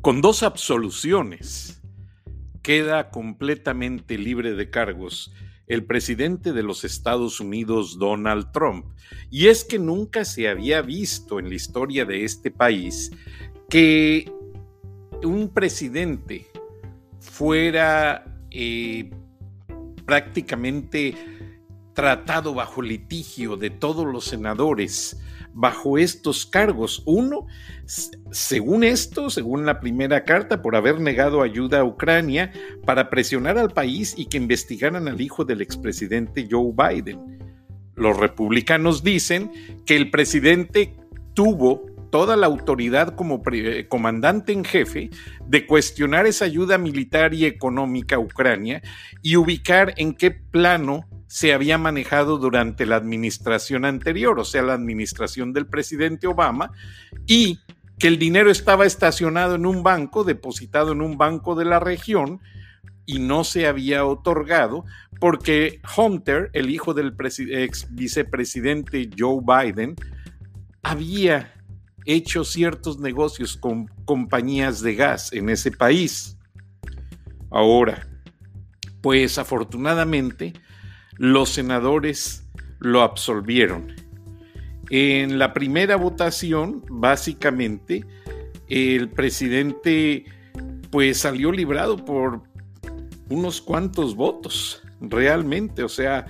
con dos absoluciones, queda completamente libre de cargos el presidente de los Estados Unidos, Donald Trump. Y es que nunca se había visto en la historia de este país que un presidente fuera eh, prácticamente tratado bajo litigio de todos los senadores bajo estos cargos. Uno, según esto, según la primera carta, por haber negado ayuda a Ucrania para presionar al país y que investigaran al hijo del expresidente Joe Biden. Los republicanos dicen que el presidente tuvo toda la autoridad como eh, comandante en jefe de cuestionar esa ayuda militar y económica a Ucrania y ubicar en qué plano se había manejado durante la administración anterior, o sea, la administración del presidente Obama, y que el dinero estaba estacionado en un banco, depositado en un banco de la región, y no se había otorgado porque Hunter, el hijo del ex vicepresidente Joe Biden, había hecho ciertos negocios con compañías de gas en ese país. Ahora, pues afortunadamente, los senadores lo absolvieron. En la primera votación, básicamente, el presidente pues salió librado por unos cuantos votos, realmente, o sea,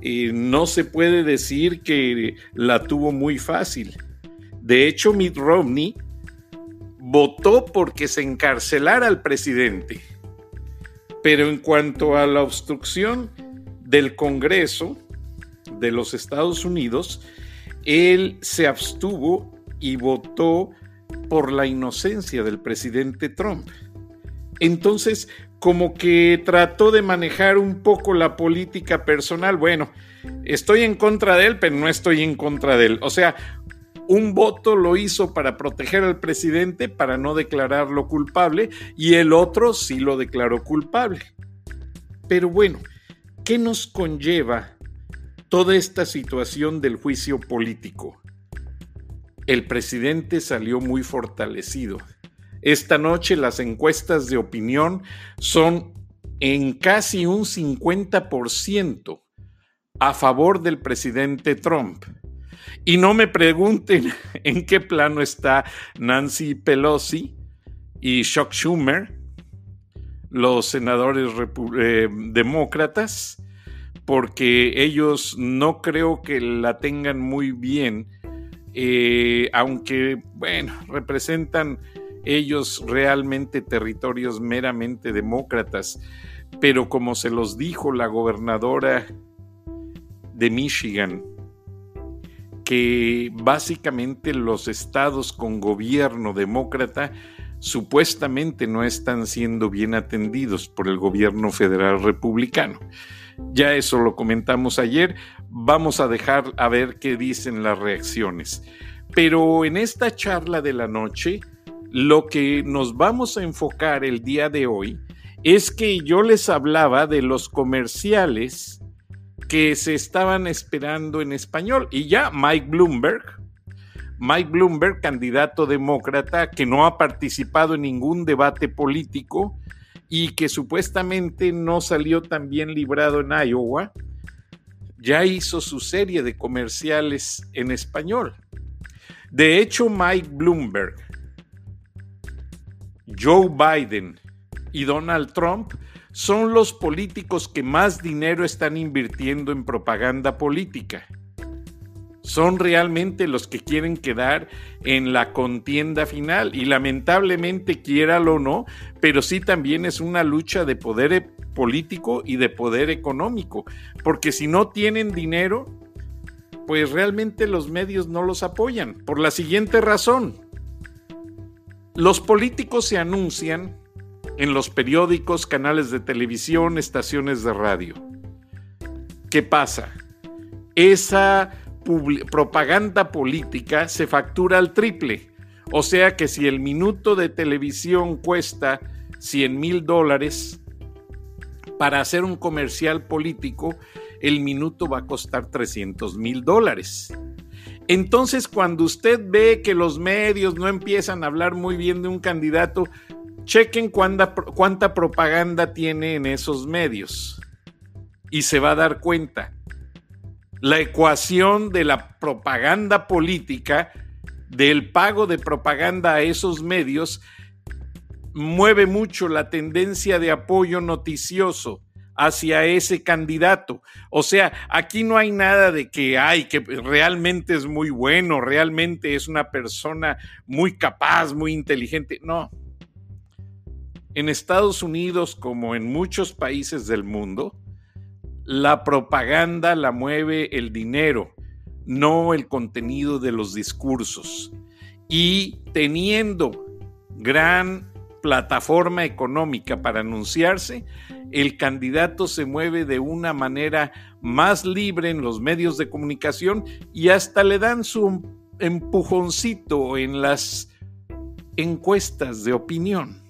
eh, no se puede decir que la tuvo muy fácil. De hecho, Mitt Romney votó porque se encarcelara al presidente. Pero en cuanto a la obstrucción, del Congreso de los Estados Unidos, él se abstuvo y votó por la inocencia del presidente Trump. Entonces, como que trató de manejar un poco la política personal. Bueno, estoy en contra de él, pero no estoy en contra de él. O sea, un voto lo hizo para proteger al presidente, para no declararlo culpable, y el otro sí lo declaró culpable. Pero bueno, ¿Qué nos conlleva toda esta situación del juicio político? El presidente salió muy fortalecido. Esta noche las encuestas de opinión son en casi un 50% a favor del presidente Trump. Y no me pregunten en qué plano está Nancy Pelosi y Chuck Schumer, los senadores eh, demócratas, porque ellos no creo que la tengan muy bien, eh, aunque, bueno, representan ellos realmente territorios meramente demócratas, pero como se los dijo la gobernadora de Michigan, que básicamente los estados con gobierno demócrata supuestamente no están siendo bien atendidos por el gobierno federal republicano. Ya eso lo comentamos ayer, vamos a dejar a ver qué dicen las reacciones. Pero en esta charla de la noche, lo que nos vamos a enfocar el día de hoy es que yo les hablaba de los comerciales que se estaban esperando en español y ya Mike Bloomberg Mike Bloomberg, candidato demócrata que no ha participado en ningún debate político y que supuestamente no salió tan bien librado en Iowa, ya hizo su serie de comerciales en español. De hecho, Mike Bloomberg, Joe Biden y Donald Trump son los políticos que más dinero están invirtiendo en propaganda política son realmente los que quieren quedar en la contienda final y lamentablemente quiéralo o no, pero sí también es una lucha de poder e-, político y de poder económico, porque si no tienen dinero, pues realmente los medios no los apoyan, por la siguiente razón. Los políticos se anuncian en los periódicos, canales de televisión, estaciones de radio. ¿Qué pasa? Esa propaganda política se factura al triple. O sea que si el minuto de televisión cuesta 100 mil dólares, para hacer un comercial político, el minuto va a costar 300 mil dólares. Entonces, cuando usted ve que los medios no empiezan a hablar muy bien de un candidato, chequen cuánta, cuánta propaganda tiene en esos medios y se va a dar cuenta. La ecuación de la propaganda política, del pago de propaganda a esos medios, mueve mucho la tendencia de apoyo noticioso hacia ese candidato. O sea, aquí no hay nada de que hay, que realmente es muy bueno, realmente es una persona muy capaz, muy inteligente. No. En Estados Unidos, como en muchos países del mundo, la propaganda la mueve el dinero, no el contenido de los discursos. Y teniendo gran plataforma económica para anunciarse, el candidato se mueve de una manera más libre en los medios de comunicación y hasta le dan su empujoncito en las encuestas de opinión.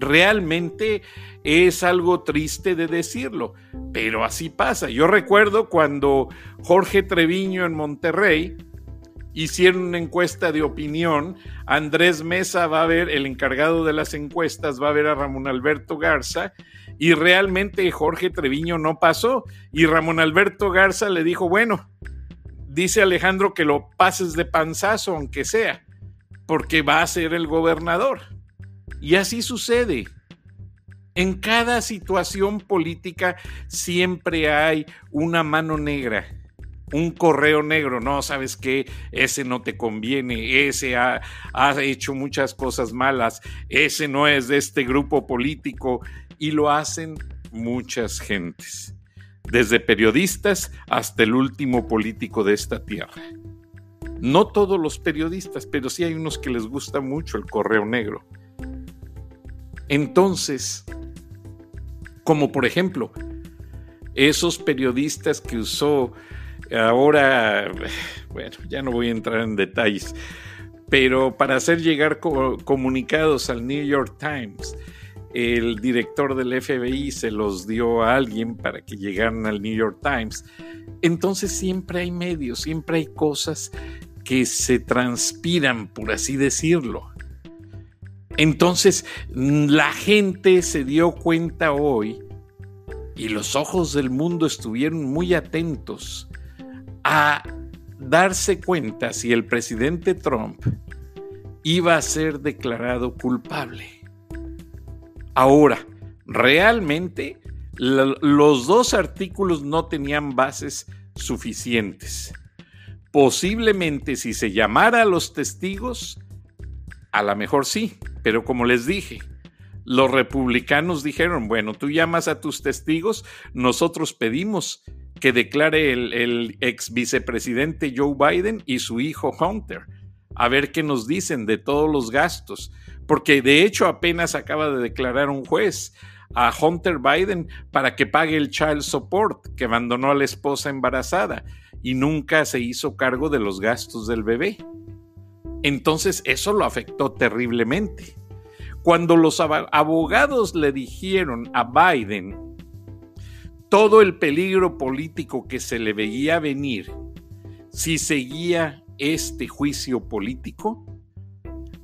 Realmente es algo triste de decirlo, pero así pasa. Yo recuerdo cuando Jorge Treviño en Monterrey, hicieron una encuesta de opinión. Andrés Mesa va a ver, el encargado de las encuestas, va a ver a Ramón Alberto Garza y realmente Jorge Treviño no pasó. Y Ramón Alberto Garza le dijo, bueno, dice Alejandro que lo pases de panzazo, aunque sea, porque va a ser el gobernador. Y así sucede. En cada situación política siempre hay una mano negra un correo negro, no, sabes qué, ese no te conviene, ese ha, hecho muchas cosas malas, ese no es de este grupo político, y lo hacen muchas gentes, desde periodistas hasta el último político de esta tierra. No todos los periodistas, pero sí hay unos que les gusta mucho el correo negro. Entonces, como por ejemplo, esos periodistas que usó Ahora, bueno, ya no voy a entrar en detalles, pero para hacer llegar comunicados al New York Times, el director del FBI se los dio a alguien para que llegaran al New York Times. Entonces siempre hay medios, siempre hay cosas que se transpiran, por así decirlo. Entonces la gente se dio cuenta hoy y los ojos del mundo estuvieron muy atentos a darse cuenta si el presidente Trump iba a ser declarado culpable. Ahora, realmente los dos artículos no tenían bases suficientes. Posiblemente si se llamara a los testigos, a lo mejor sí, pero como les dije, los republicanos dijeron, bueno, tú llamas a tus testigos, nosotros pedimos que declare el, ex vicepresidente Joe Biden y su hijo Hunter. A ver qué nos dicen de todos los gastos. Porque de hecho apenas acaba de declarar un juez a Hunter Biden para que pague el child support que abandonó a la esposa embarazada y nunca se hizo cargo de los gastos del bebé. Entonces eso lo afectó terriblemente. Cuando los abogados le dijeron a Biden todo el peligro político que se le veía venir si seguía este juicio político,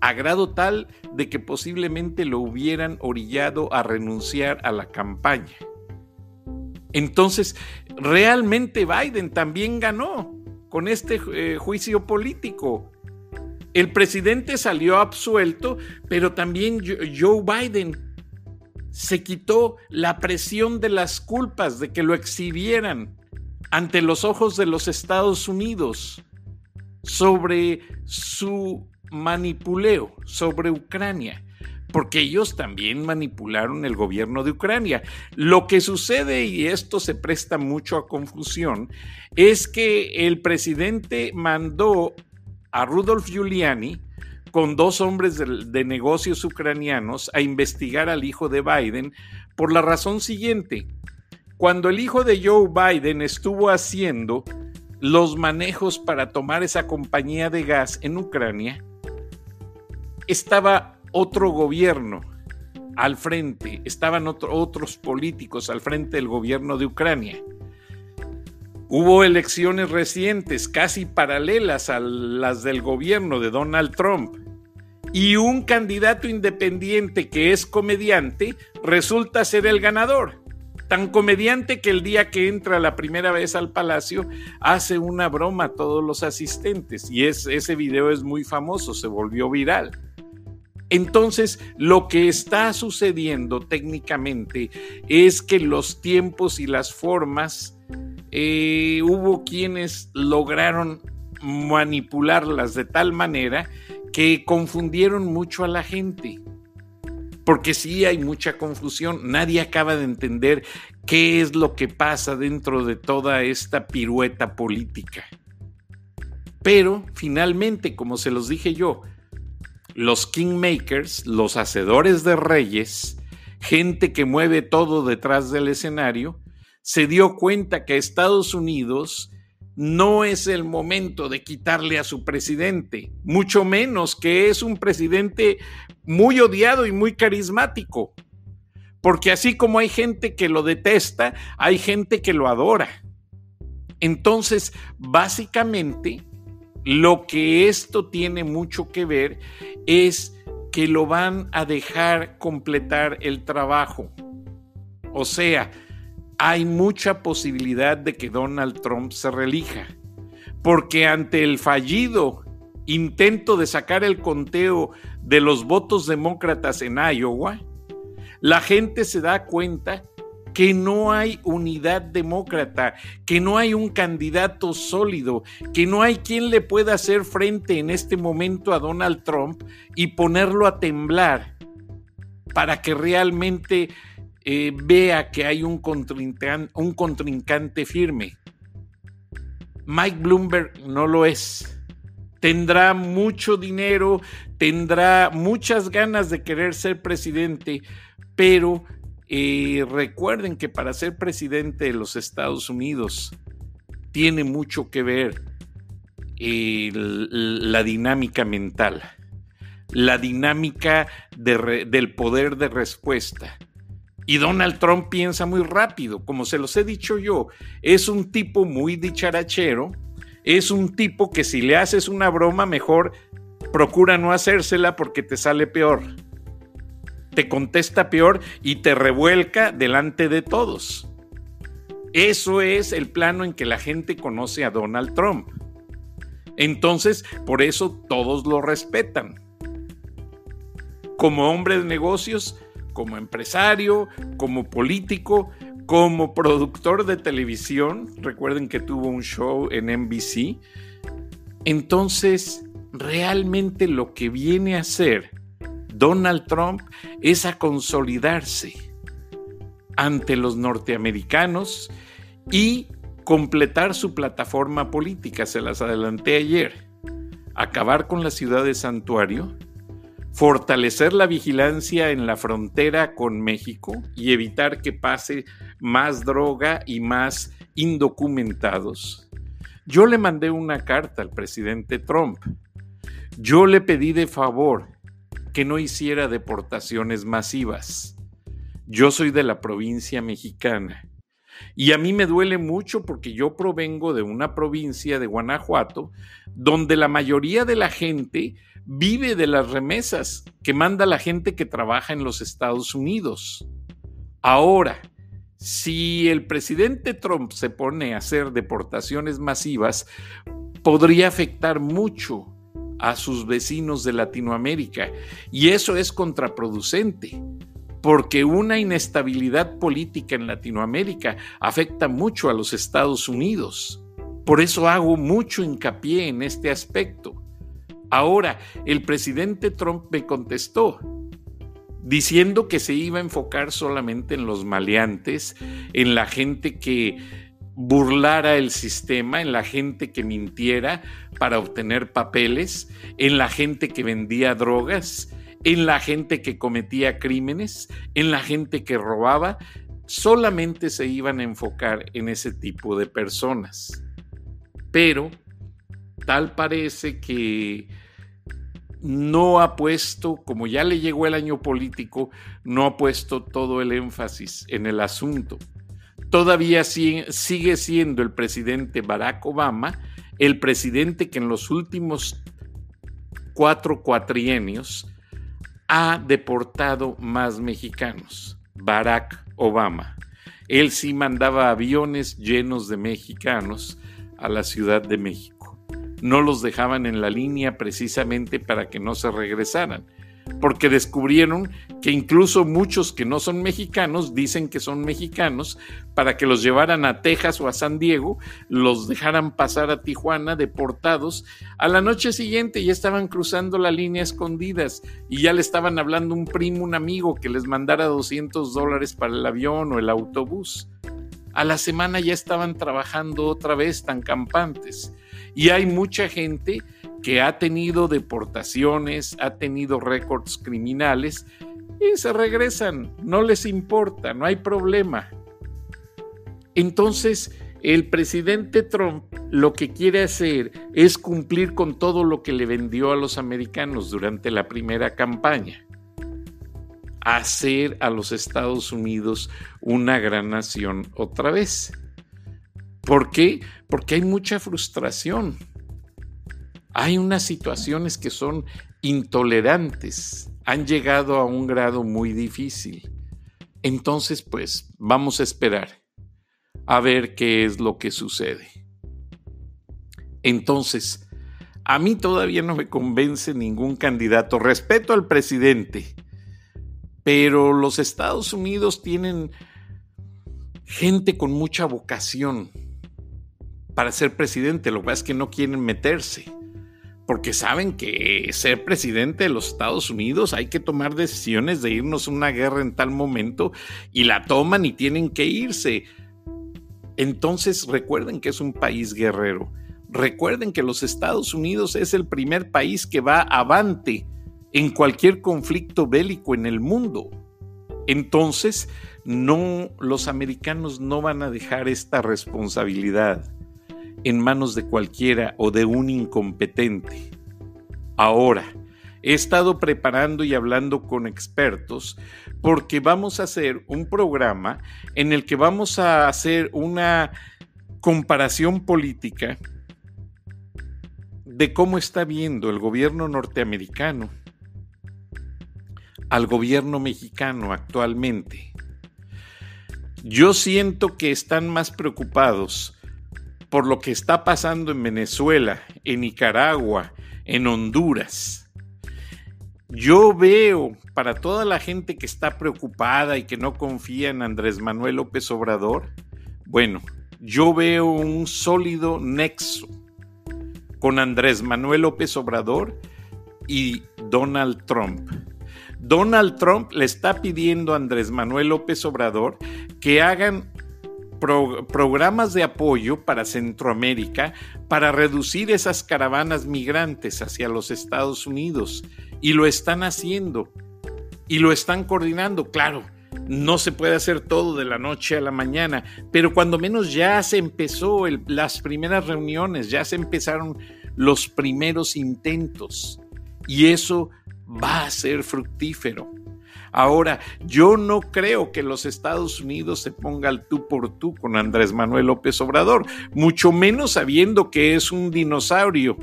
a grado tal de que posiblemente lo hubieran orillado a renunciar a la campaña. Entonces, realmente Biden también ganó con este eh, juicio político. El presidente salió absuelto, pero también Joe Biden se quitó la presión de las culpas de que lo exhibieran ante los ojos de los Estados Unidos sobre su manipuleo sobre Ucrania, porque ellos también manipularon el gobierno de Ucrania. Lo que sucede, y esto se presta mucho a confusión, es que el presidente mandó a Rudolf Giuliani con dos hombres de, negocios ucranianos a investigar al hijo de Biden por la razón siguiente. Cuando el hijo de Joe Biden estuvo haciendo los manejos para tomar esa compañía de gas en Ucrania, estaba otro gobierno al frente, estaban otros políticos al frente del gobierno de Ucrania. Hubo elecciones recientes, casi paralelas a las del gobierno de Donald Trump, y un candidato independiente que es comediante resulta ser el ganador. Tan comediante que el día que entra la primera vez al palacio hace una broma a todos los asistentes y es, ese video es muy famoso, se volvió viral. Entonces, lo que está sucediendo técnicamente es que los tiempos y las formas eh, hubo quienes lograron manipularlas de tal manera que confundieron mucho a la gente. Porque sí hay mucha confusión, nadie acaba de entender qué es lo que pasa dentro de toda esta pirueta política. Pero finalmente, como se los dije yo, los kingmakers, los hacedores de reyes, gente que mueve todo detrás del escenario, se dio cuenta que Estados Unidos no es el momento de quitarle a su presidente, mucho menos que es un presidente muy odiado y muy carismático. Porque así como hay gente que lo detesta, hay gente que lo adora. Entonces, básicamente, lo que esto tiene mucho que ver es que lo van a dejar completar el trabajo. O sea, hay mucha posibilidad de que Donald Trump se relija, porque ante el fallido intento de sacar el conteo de los votos demócratas en Iowa, la gente se da cuenta que no hay unidad demócrata, que no hay un candidato sólido, que no hay quien le pueda hacer frente en este momento a Donald Trump y ponerlo a temblar para que realmente eh, vea que hay un contrincante, firme. Mike Bloomberg no lo es. Tendrá mucho dinero, tendrá muchas ganas de querer ser presidente, pero eh, recuerden que para ser presidente de los Estados Unidos tiene mucho que ver la dinámica mental, la dinámica del poder de respuesta. Y Donald Trump piensa muy rápido, como se los he dicho yo, es un tipo muy dicharachero, es un tipo que si le haces una broma mejor procura no hacérsela porque te sale peor. Te contesta peor y te revuelca delante de todos. Eso es el plano en que la gente conoce a Donald Trump. Entonces, por eso todos lo respetan. Como hombre de negocios, como empresario, como político, como productor de televisión. Recuerden que tuvo un show en NBC. Entonces, realmente lo que viene a hacer Donald Trump es a consolidarse ante los norteamericanos y completar su plataforma política. Se las adelanté ayer. Acabar con la ciudad de santuario fortalecer la vigilancia en la frontera con México y evitar que pase más droga y más indocumentados. Yo le mandé una carta al presidente Trump. Yo le pedí de favor que no hiciera deportaciones masivas. Yo soy de la provincia mexicana y a mí me duele mucho porque yo provengo de una provincia de Guanajuato donde la mayoría de la gente vive de las remesas que manda la gente que trabaja en los Estados Unidos. Ahora, si el presidente Trump se pone a hacer deportaciones masivas, podría afectar mucho a sus vecinos de Latinoamérica y eso es contraproducente porque una inestabilidad política en Latinoamérica afecta mucho a los Estados Unidos. Por eso hago mucho hincapié en este aspecto. Ahora, el presidente Trump me contestó diciendo que se iba a enfocar solamente en los maleantes, en la gente que burlara el sistema, en la gente que mintiera para obtener papeles, en la gente que vendía drogas, en la gente que cometía crímenes, en la gente que robaba. Solamente se iban a enfocar en ese tipo de personas. Pero tal parece que no ha puesto, como ya le llegó el año político, no ha puesto todo el énfasis en el asunto. todavía sigue siendo el presidente Barack Obama el presidente que en los últimos cuatro cuatrienios ha deportado más mexicanos, Barack Obama. Él sí mandaba aviones llenos de mexicanos a la Ciudad de México. No los dejaban en la línea precisamente para que no se regresaran porque descubrieron que incluso muchos que no son mexicanos dicen que son mexicanos para que los llevaran a Texas o a San Diego, los dejaran pasar a Tijuana deportados. A la noche siguiente ya estaban cruzando la línea escondidas y ya le estaban hablando un primo, un amigo que les mandara 200 dólares para el avión o el autobús. A la semana ya estaban trabajando otra vez tan campantes. Y hay mucha gente que ha tenido deportaciones, ha tenido récords criminales y se regresan, no les importa, no hay problema. Entonces, el presidente Trump lo que quiere hacer es cumplir con todo lo que le vendió a los americanos durante la primera campaña. Hacer a los Estados Unidos una gran nación otra vez. ¿Por qué? Porque hay mucha frustración hay unas situaciones que son intolerantes, han llegado a un grado muy difícil. Entonces, pues, vamos a esperar a ver qué es lo que sucede. Entonces, a mí todavía no me convence ningún candidato. Respeto al presidente, pero los Estados Unidos tienen gente con mucha vocación para ser presidente. Lo que pasa es que no quieren meterse porque saben que ser presidente de los Estados Unidos hay que tomar decisiones de irnos a una guerra en tal momento y la toman y tienen que irse. Entonces recuerden que es un país guerrero. Recuerden que los Estados Unidos es el primer país que va avante en cualquier conflicto bélico en el mundo. Entonces, no los americanos no van a dejar esta responsabilidad en manos de cualquiera o de un incompetente. Ahora, he estado preparando y hablando con expertos porque vamos a hacer un programa en el que vamos a hacer una comparación política de cómo está viendo el gobierno norteamericano al gobierno mexicano actualmente. Yo siento que están más preocupados por lo que está pasando en Venezuela, en Nicaragua, en Honduras. Yo veo para toda la gente que está preocupada y que no confía en Andrés Manuel López Obrador, bueno, yo veo un sólido nexo con Andrés Manuel López Obrador y Donald Trump. Donald Trump le está pidiendo a Andrés Manuel López Obrador que hagan programas de apoyo para Centroamérica para reducir esas caravanas migrantes hacia los Estados Unidos. Y lo están haciendo. Y lo están coordinando. Claro, no se puede hacer todo de la noche a la mañana, pero cuando menos ya se empezó las primeras reuniones, ya se empezaron los primeros intentos. Y eso va a ser fructífero. Ahora, yo no creo que los Estados Unidos se ponga al tú por tú con Andrés Manuel López Obrador, mucho menos sabiendo que es un dinosaurio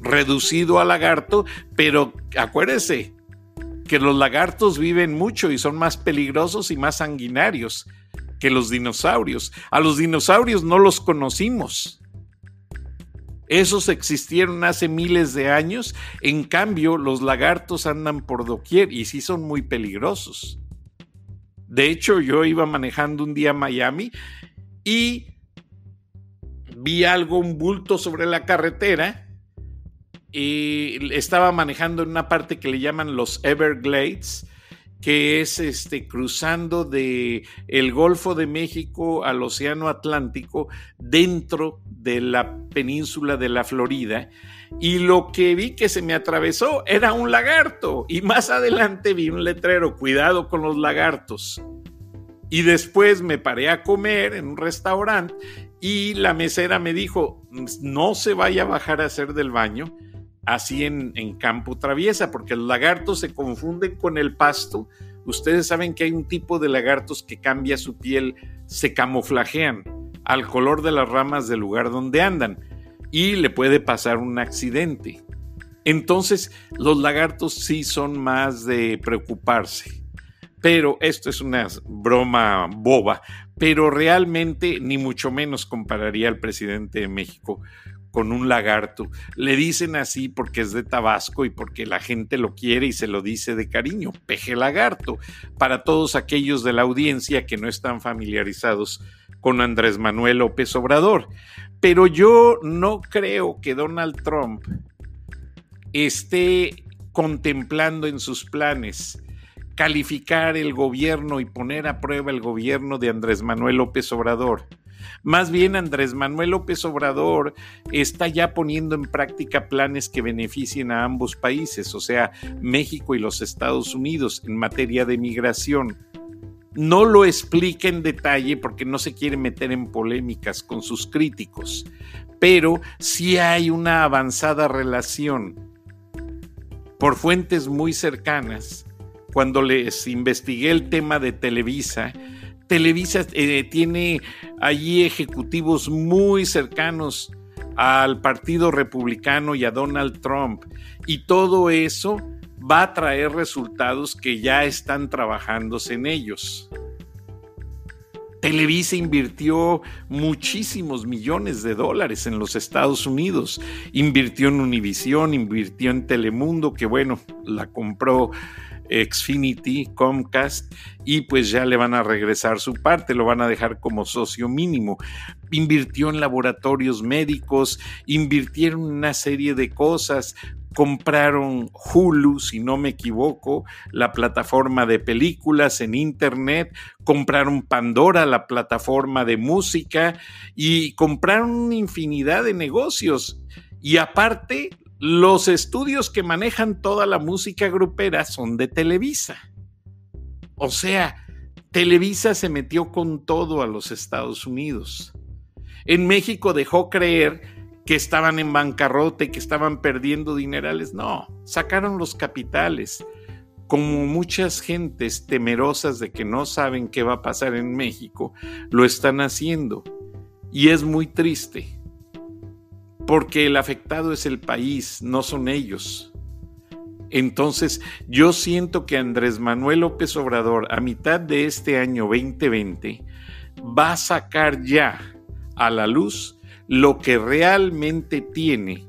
reducido a lagarto, pero acuérdese que los lagartos viven mucho y son más peligrosos y más sanguinarios que los dinosaurios. A los dinosaurios no los conocimos. Esos existieron hace miles de años, en cambio los lagartos andan por doquier y sí son muy peligrosos. De hecho, yo iba manejando un día a Miami y vi algo, un bulto sobre la carretera y estaba manejando en una parte que le llaman los Everglades que es este, cruzando de el Golfo de México al Océano Atlántico dentro de la península de la Florida y lo que vi que se me atravesó era un lagarto y más adelante vi un letrero, cuidado con los lagartos. Y después me paré a comer en un restaurante y la mesera me dijo, no se vaya a bajar a hacer del baño así en, campo traviesa, porque los lagartos se confunden con el pasto, Ustedes saben que hay un tipo de lagartos que cambia su piel, se camuflajean al color de las ramas del lugar donde andan y le puede pasar un accidente. Entonces, los lagartos sí son más de preocuparse. Pero esto es una broma boba, pero realmente ni mucho menos compararía al presidente de México con un lagarto. Le dicen así porque es de Tabasco y porque la gente lo quiere y se lo dice de cariño, peje lagarto, para todos aquellos de la audiencia que no están familiarizados con Andrés Manuel López Obrador. Pero yo no creo que Donald Trump esté contemplando en sus planes calificar el gobierno y poner a prueba el gobierno de Andrés Manuel López Obrador. Más bien Andrés Manuel López Obrador está ya poniendo en práctica planes que beneficien a ambos países, o sea, México y los Estados Unidos en materia de migración. No lo explica en detalle porque no se quiere meter en polémicas con sus críticos, pero sí hay una avanzada relación por fuentes muy cercanas. Cuando les investigué el tema de Televisa, Televisa eh, tiene allí ejecutivos muy cercanos al Partido Republicano y a Donald Trump. Y todo eso va a traer resultados que ya están trabajándose en ellos. Televisa invirtió muchísimos millones de dólares en los Estados Unidos. Invirtió en Univision, invirtió en Telemundo, que bueno, la compró Xfinity, Comcast, y pues ya le van a regresar su parte, lo van a dejar como socio mínimo. Invirtió en laboratorios médicos, invirtieron en una serie de cosas, compraron Hulu, si no me equivoco, la plataforma de películas en Internet, compraron Pandora, la plataforma de música, y compraron una infinidad de negocios. Y aparte, los estudios que manejan toda la música grupera son de Televisa. O sea, Televisa se metió con todo a los Estados Unidos. En México dejó creer que estaban en bancarrota y que estaban perdiendo dinerales. No, sacaron los capitales. Como muchas gentes temerosas de que no saben qué va a pasar en México, lo están haciendo. Y es muy triste porque el afectado es el país, no son ellos. Entonces, yo siento que Andrés Manuel López Obrador, a mitad de este año 2020, va a sacar ya a la luz lo que realmente tiene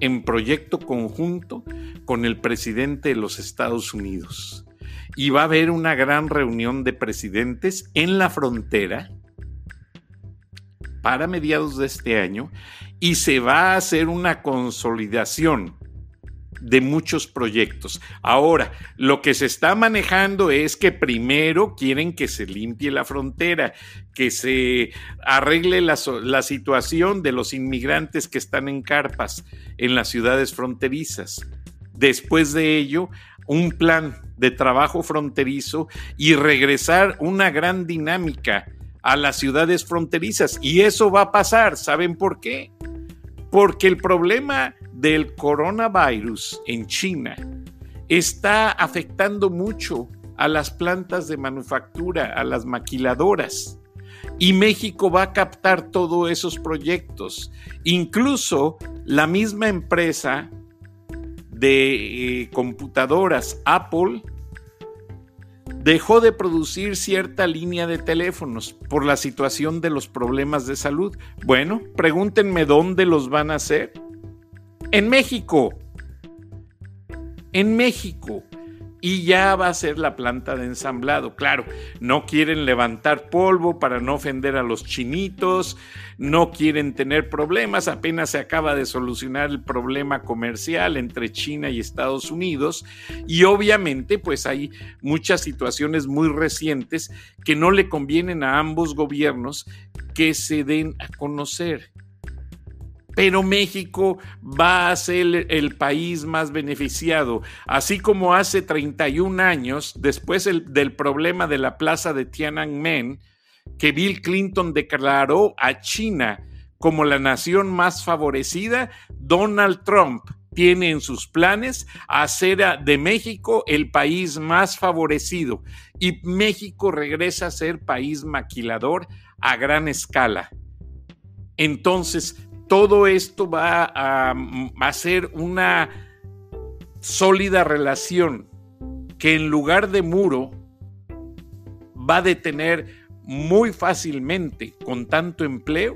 en proyecto conjunto con el presidente de los Estados Unidos. Y va a haber una gran reunión de presidentes en la frontera para mediados de este año y se va a hacer una consolidación de muchos proyectos. Ahora, lo que se está manejando es que primero quieren que se limpie la frontera, que se arregle la, la, situación de los inmigrantes que están en carpas en las ciudades fronterizas. Después de ello, un plan de trabajo fronterizo y regresar una gran dinámica a las ciudades fronterizas. Y eso va a pasar. ¿Saben por qué? Porque el problema del coronavirus en China está afectando mucho a las plantas de manufactura, a las maquiladoras. Y México va a captar todos esos proyectos. Incluso la misma empresa de eh, computadoras Apple dejó de producir cierta línea de teléfonos por la situación de los problemas de salud. Bueno, pregúntenme dónde los van a hacer. En México. En México y ya va a ser la planta de ensamblado. Claro, no quieren levantar polvo para no ofender a los chinitos, no quieren tener problemas, apenas se acaba de solucionar el problema comercial entre China y Estados Unidos y obviamente pues hay muchas situaciones muy recientes que no le convienen a ambos gobiernos que se den a conocer pero México va a ser el país más beneficiado, así como hace 31 años, después del problema de la plaza de Tiananmen, que Bill Clinton declaró a China como la nación más favorecida, Donald Trump tiene en sus planes hacer de México el país más favorecido y México regresa a ser país maquilador a gran escala. Entonces, todo esto va a, hacer una sólida relación que en lugar de muro va a detener muy fácilmente con tanto empleo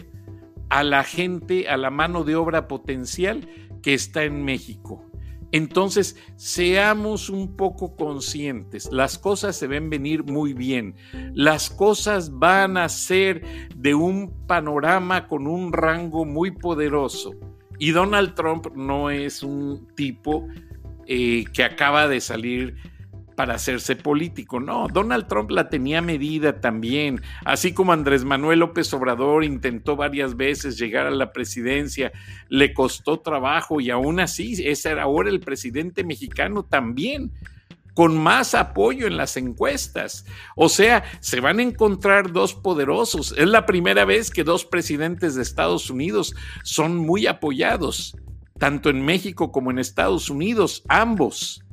a la gente, a la mano de obra potencial que está en México. Entonces, seamos un poco conscientes, las cosas se ven venir muy bien, las cosas van a ser de un panorama con un rango muy poderoso. Y Donald Trump no es un tipo eh, que acaba de salir para hacerse político. No, Donald Trump la tenía medida también, así como Andrés Manuel López Obrador intentó varias veces llegar a la presidencia, le costó trabajo y aún así ese era ahora el presidente mexicano también con más apoyo en las encuestas. O sea, se van a encontrar dos poderosos. Es la primera vez que dos presidentes de Estados Unidos son muy apoyados, tanto en México como en Estados Unidos, ambos.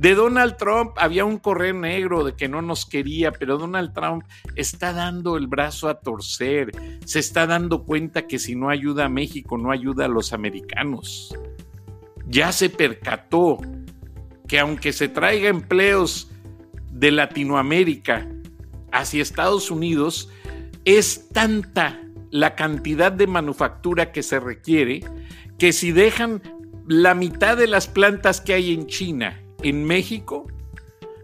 De Donald Trump había un correo negro de que no nos quería, pero Donald Trump está dando el brazo a torcer, se está dando cuenta que si no ayuda a México, no ayuda a los americanos. Ya se percató que aunque se traiga empleos de Latinoamérica hacia Estados Unidos, es tanta la cantidad de manufactura que se requiere que si dejan la mitad de las plantas que hay en China en México,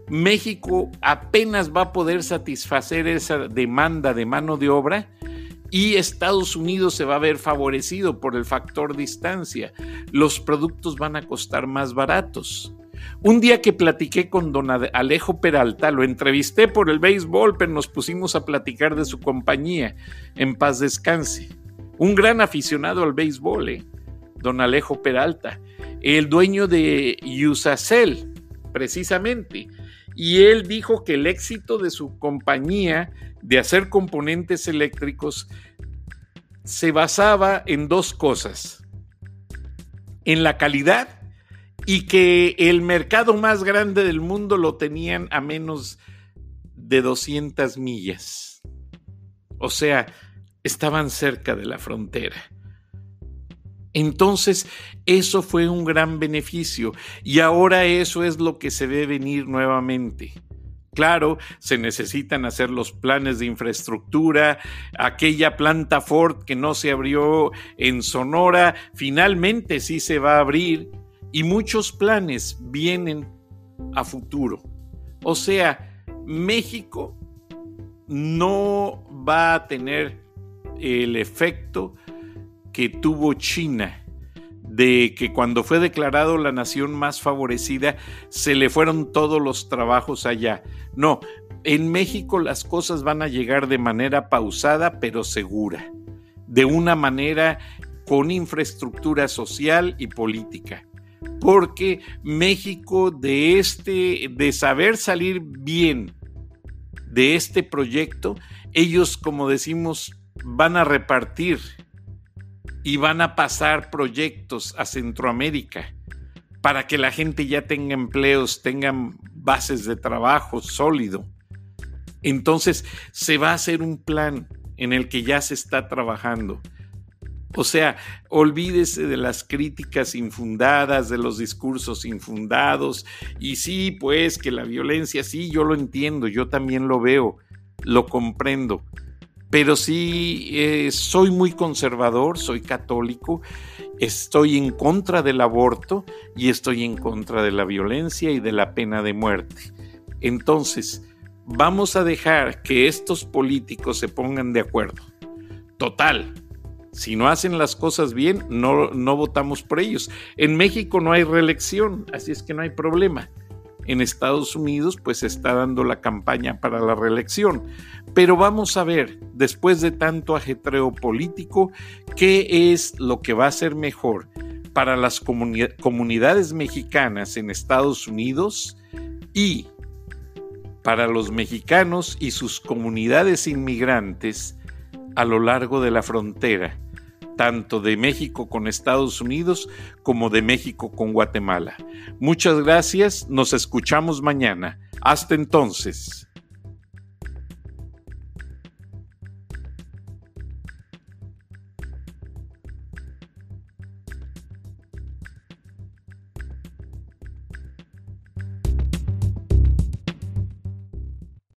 México apenas va a poder satisfacer esa demanda de mano de obra y Estados Unidos se va a ver favorecido por el factor distancia. Los productos van a costar más baratos. Un día que platiqué con don Alejo Peralta, lo entrevisté por el béisbol, pero nos pusimos a platicar de su compañía, en paz descanse. Un gran aficionado al béisbol, ¿eh? don Alejo Peralta el dueño de Usacell, precisamente. Y él dijo que el éxito de su compañía de hacer componentes eléctricos se basaba en dos cosas. En la calidad y que el mercado más grande del mundo lo tenían a menos de 200 millas. O sea, estaban cerca de la frontera. Entonces, eso fue un gran beneficio y ahora eso es lo que se ve venir nuevamente. Claro, se necesitan hacer los planes de infraestructura, aquella planta Ford que no se abrió en Sonora, finalmente sí se va a abrir y muchos planes vienen a futuro. O sea, México no va a tener el efecto que tuvo China de que cuando fue declarado la nación más favorecida se le fueron todos los trabajos allá. No, en México las cosas van a llegar de manera pausada pero segura, de una manera con infraestructura social y política. Porque México de este de saber salir bien de este proyecto, ellos como decimos van a repartir y van a pasar proyectos a Centroamérica para que la gente ya tenga empleos, tengan bases de trabajo sólido. Entonces se va a hacer un plan en el que ya se está trabajando. O sea, olvídese de las críticas infundadas, de los discursos infundados. Y sí, pues que la violencia, sí, yo lo entiendo, yo también lo veo, lo comprendo pero sí eh, soy muy conservador, soy católico, estoy en contra del aborto y estoy en contra de la violencia y de la pena de muerte. Entonces, vamos a dejar que estos políticos se pongan de acuerdo. Total, si no hacen las cosas bien, no, no votamos por ellos. En México no hay reelección, así es que no hay problema en Estados Unidos pues está dando la campaña para la reelección. Pero vamos a ver, después de tanto ajetreo político, qué es lo que va a ser mejor para las comunidades mexicanas en Estados Unidos y para los mexicanos y sus comunidades inmigrantes a lo largo de la frontera, tanto de México con Estados Unidos como de México con Guatemala. Muchas gracias, nos escuchamos mañana. Hasta entonces.